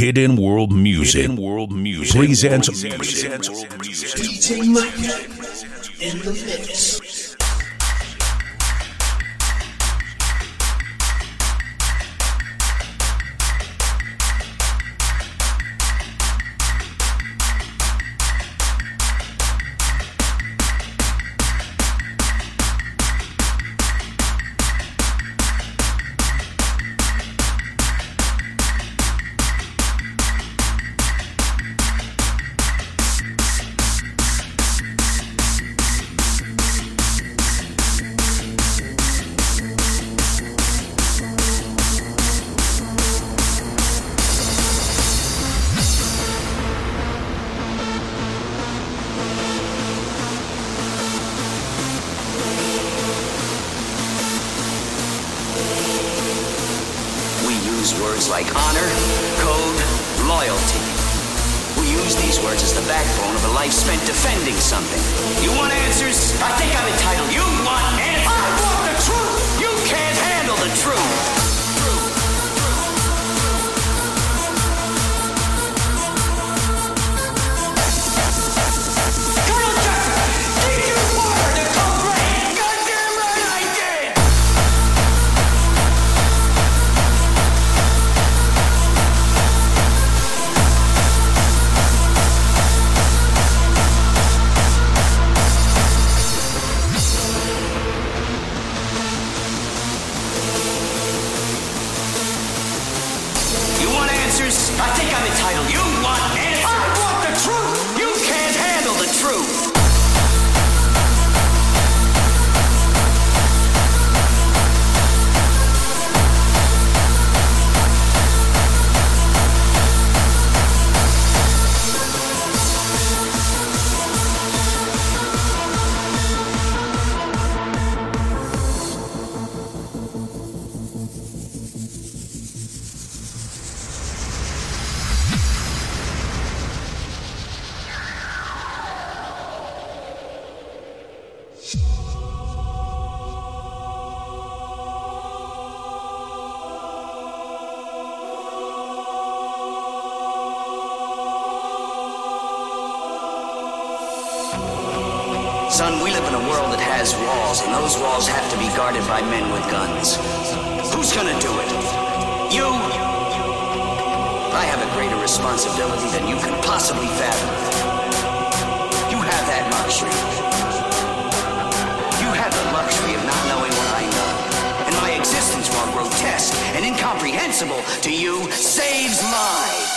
Hidden World Music. Hidden World Music presents, presents, DJ Macca in the mix. We incomprehensible to you, saves lives.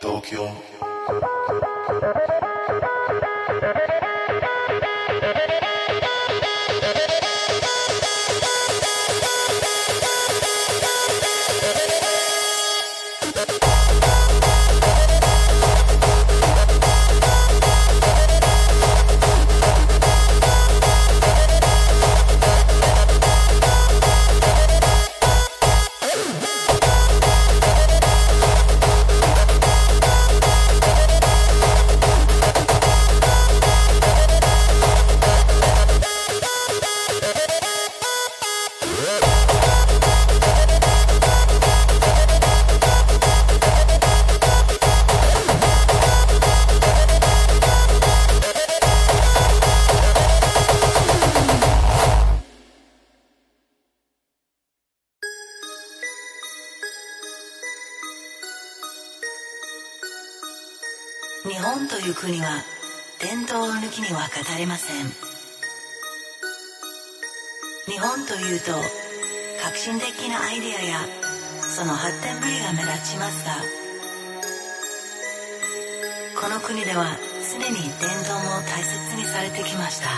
東京。では常に伝統も大切にされてきました。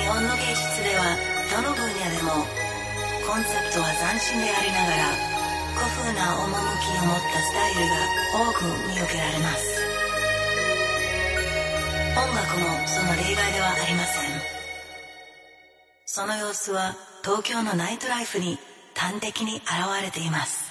日本の芸術ではどの分野でもコンセプトは斬新でありながら古風な趣を持ったスタイルが多く見受けられます。音楽もその例外ではありません。その様子は東京のナイトライフに端的に現れています。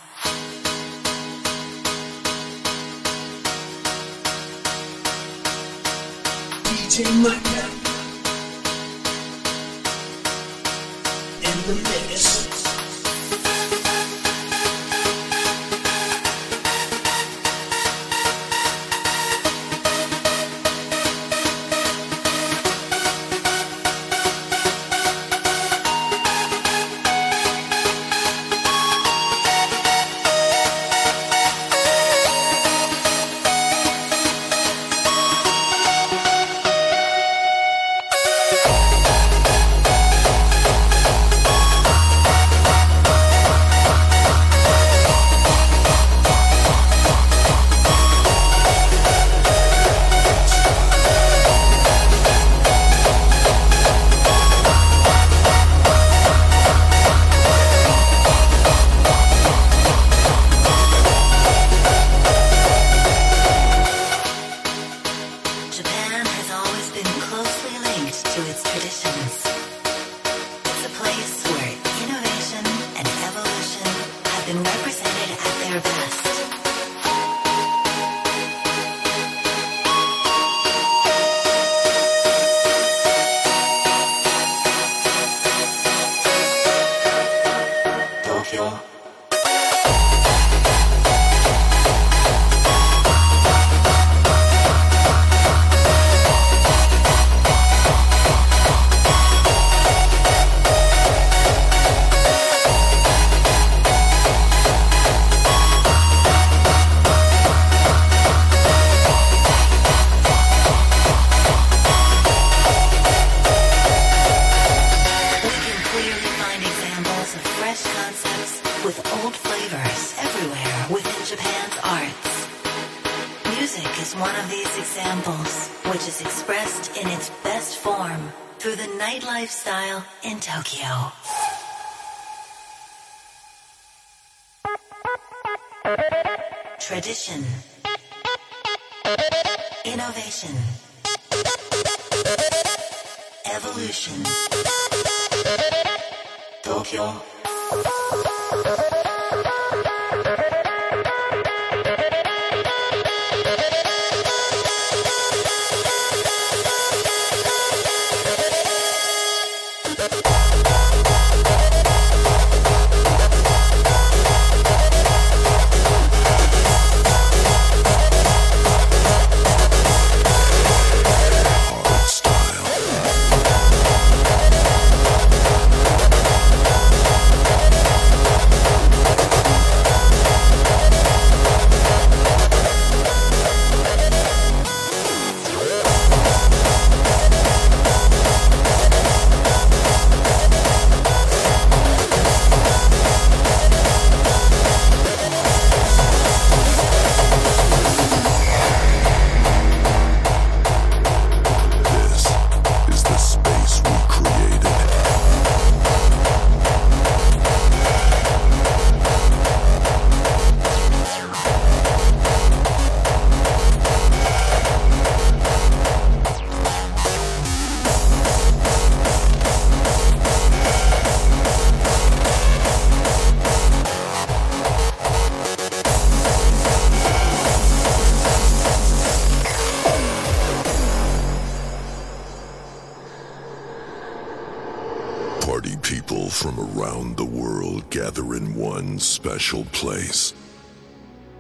東京 People from around the world gather in one special place.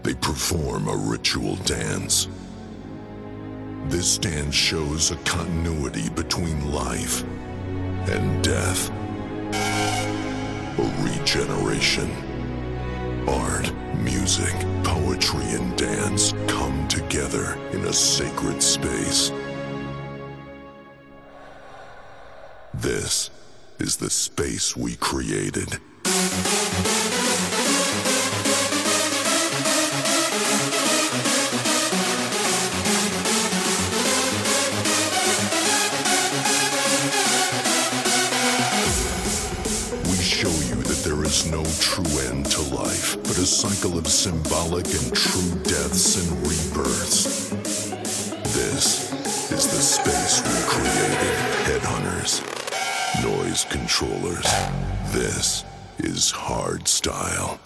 They perform a ritual dance. This dance shows a continuity between life and death, a regeneration. Art, music, poetry, and dance come together in a sacred space. This is the space we created. We show you that there is no true end to life, but a cycle of symbolic and true deaths and rebirths. This is the space we created. Headhunterz, Noisecontrollers. This is hardstyle.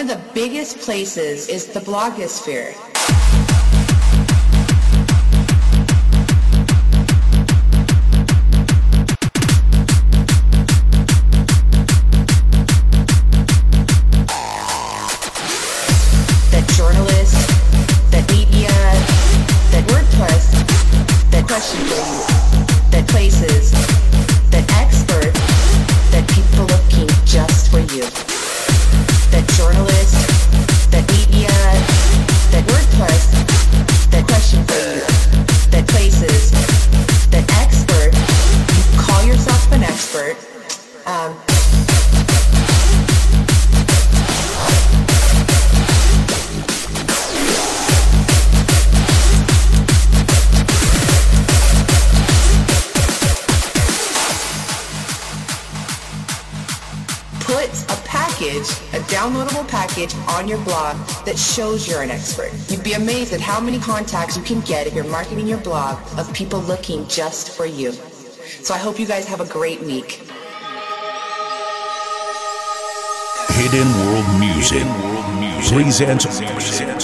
Of the biggest places is the blogosphere. On your blog that shows you're an expert. You'd be amazed at how many contacts you can get if you're marketing your blog of people looking just for you. So I hope you guys have a great week. Hidden World Music. Presents.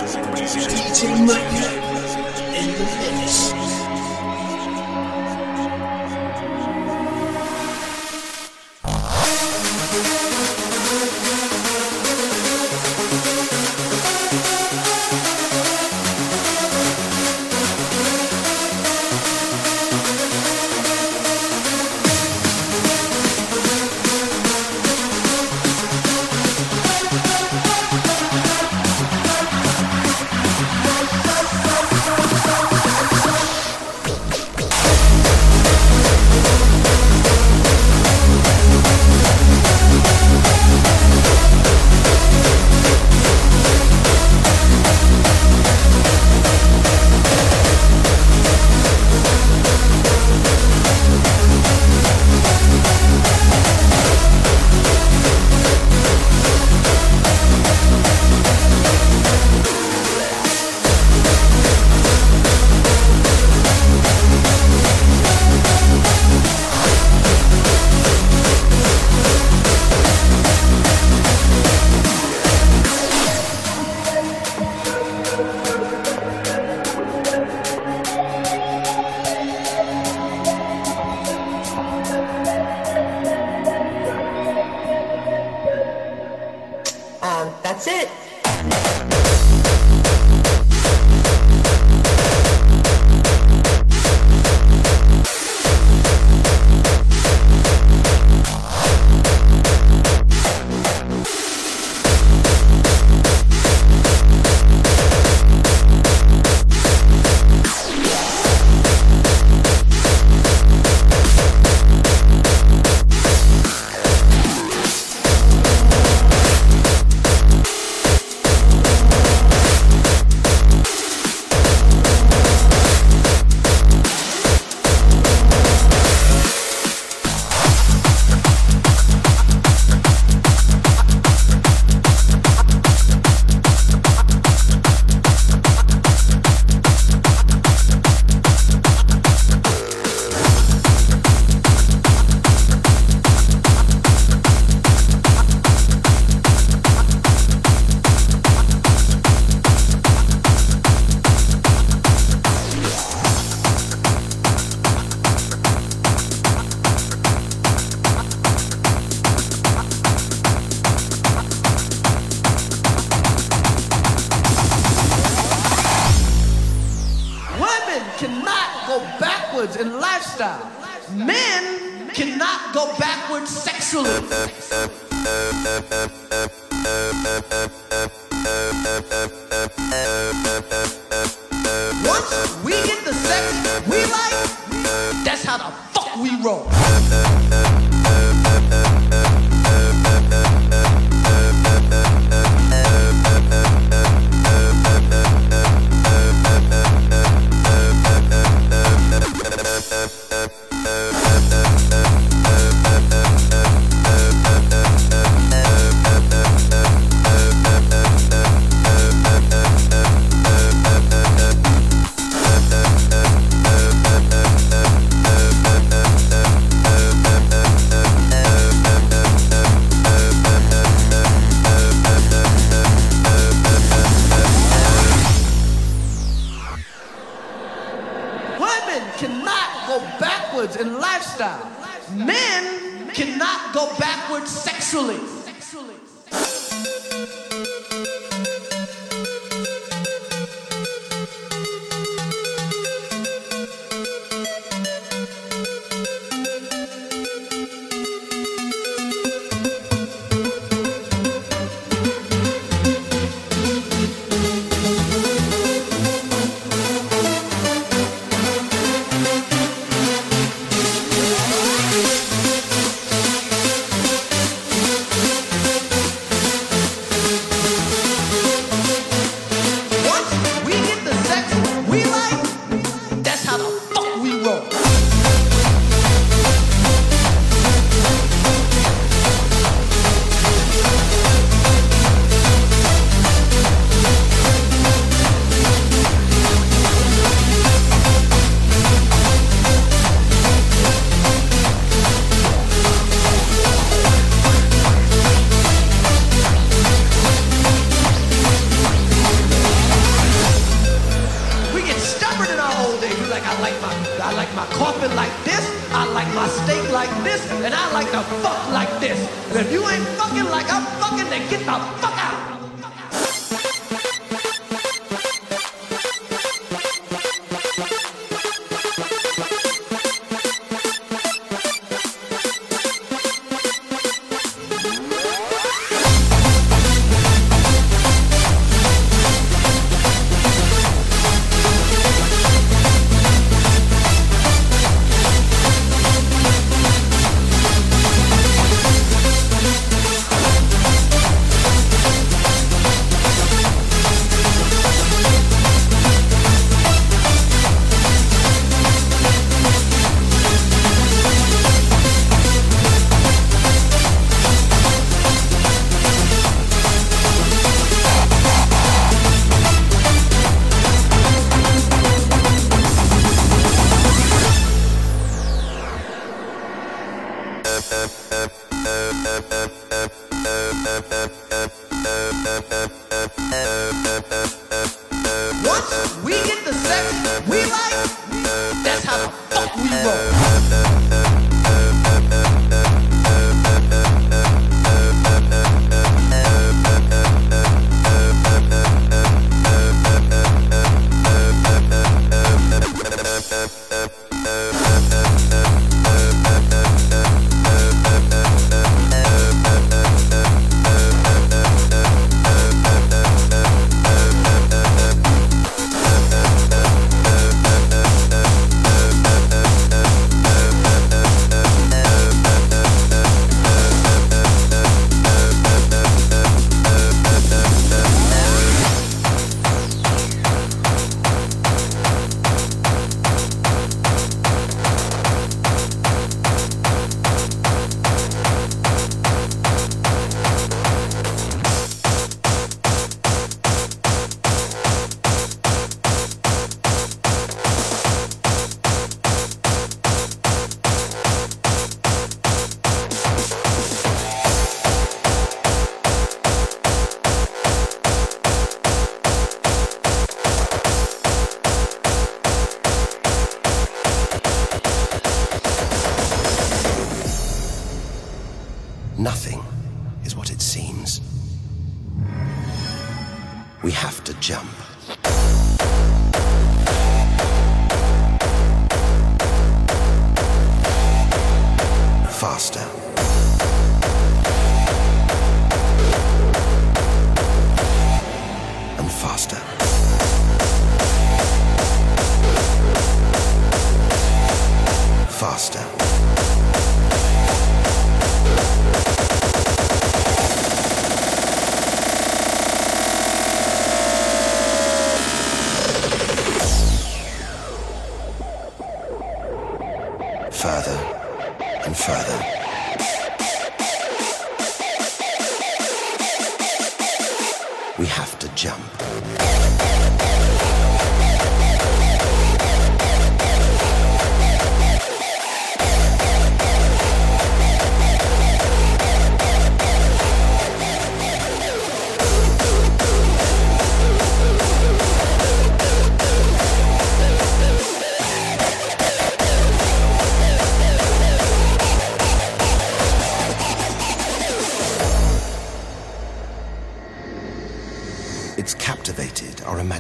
Sex we like, that's how the fuck we roll.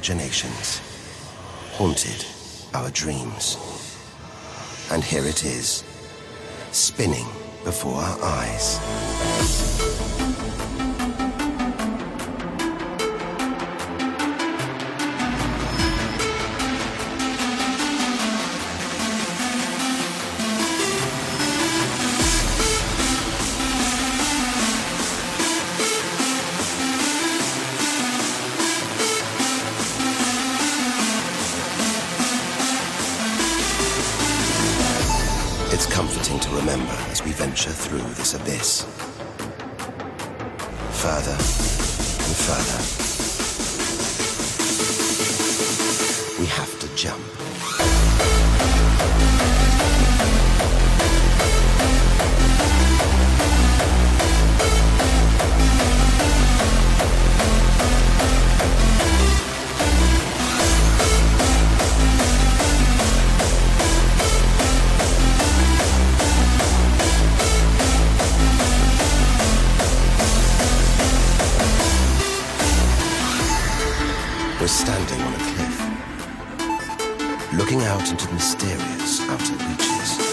imaginations, haunted our dreams. And here it is, spinning before our eyes. looking out into the mysterious outer reaches.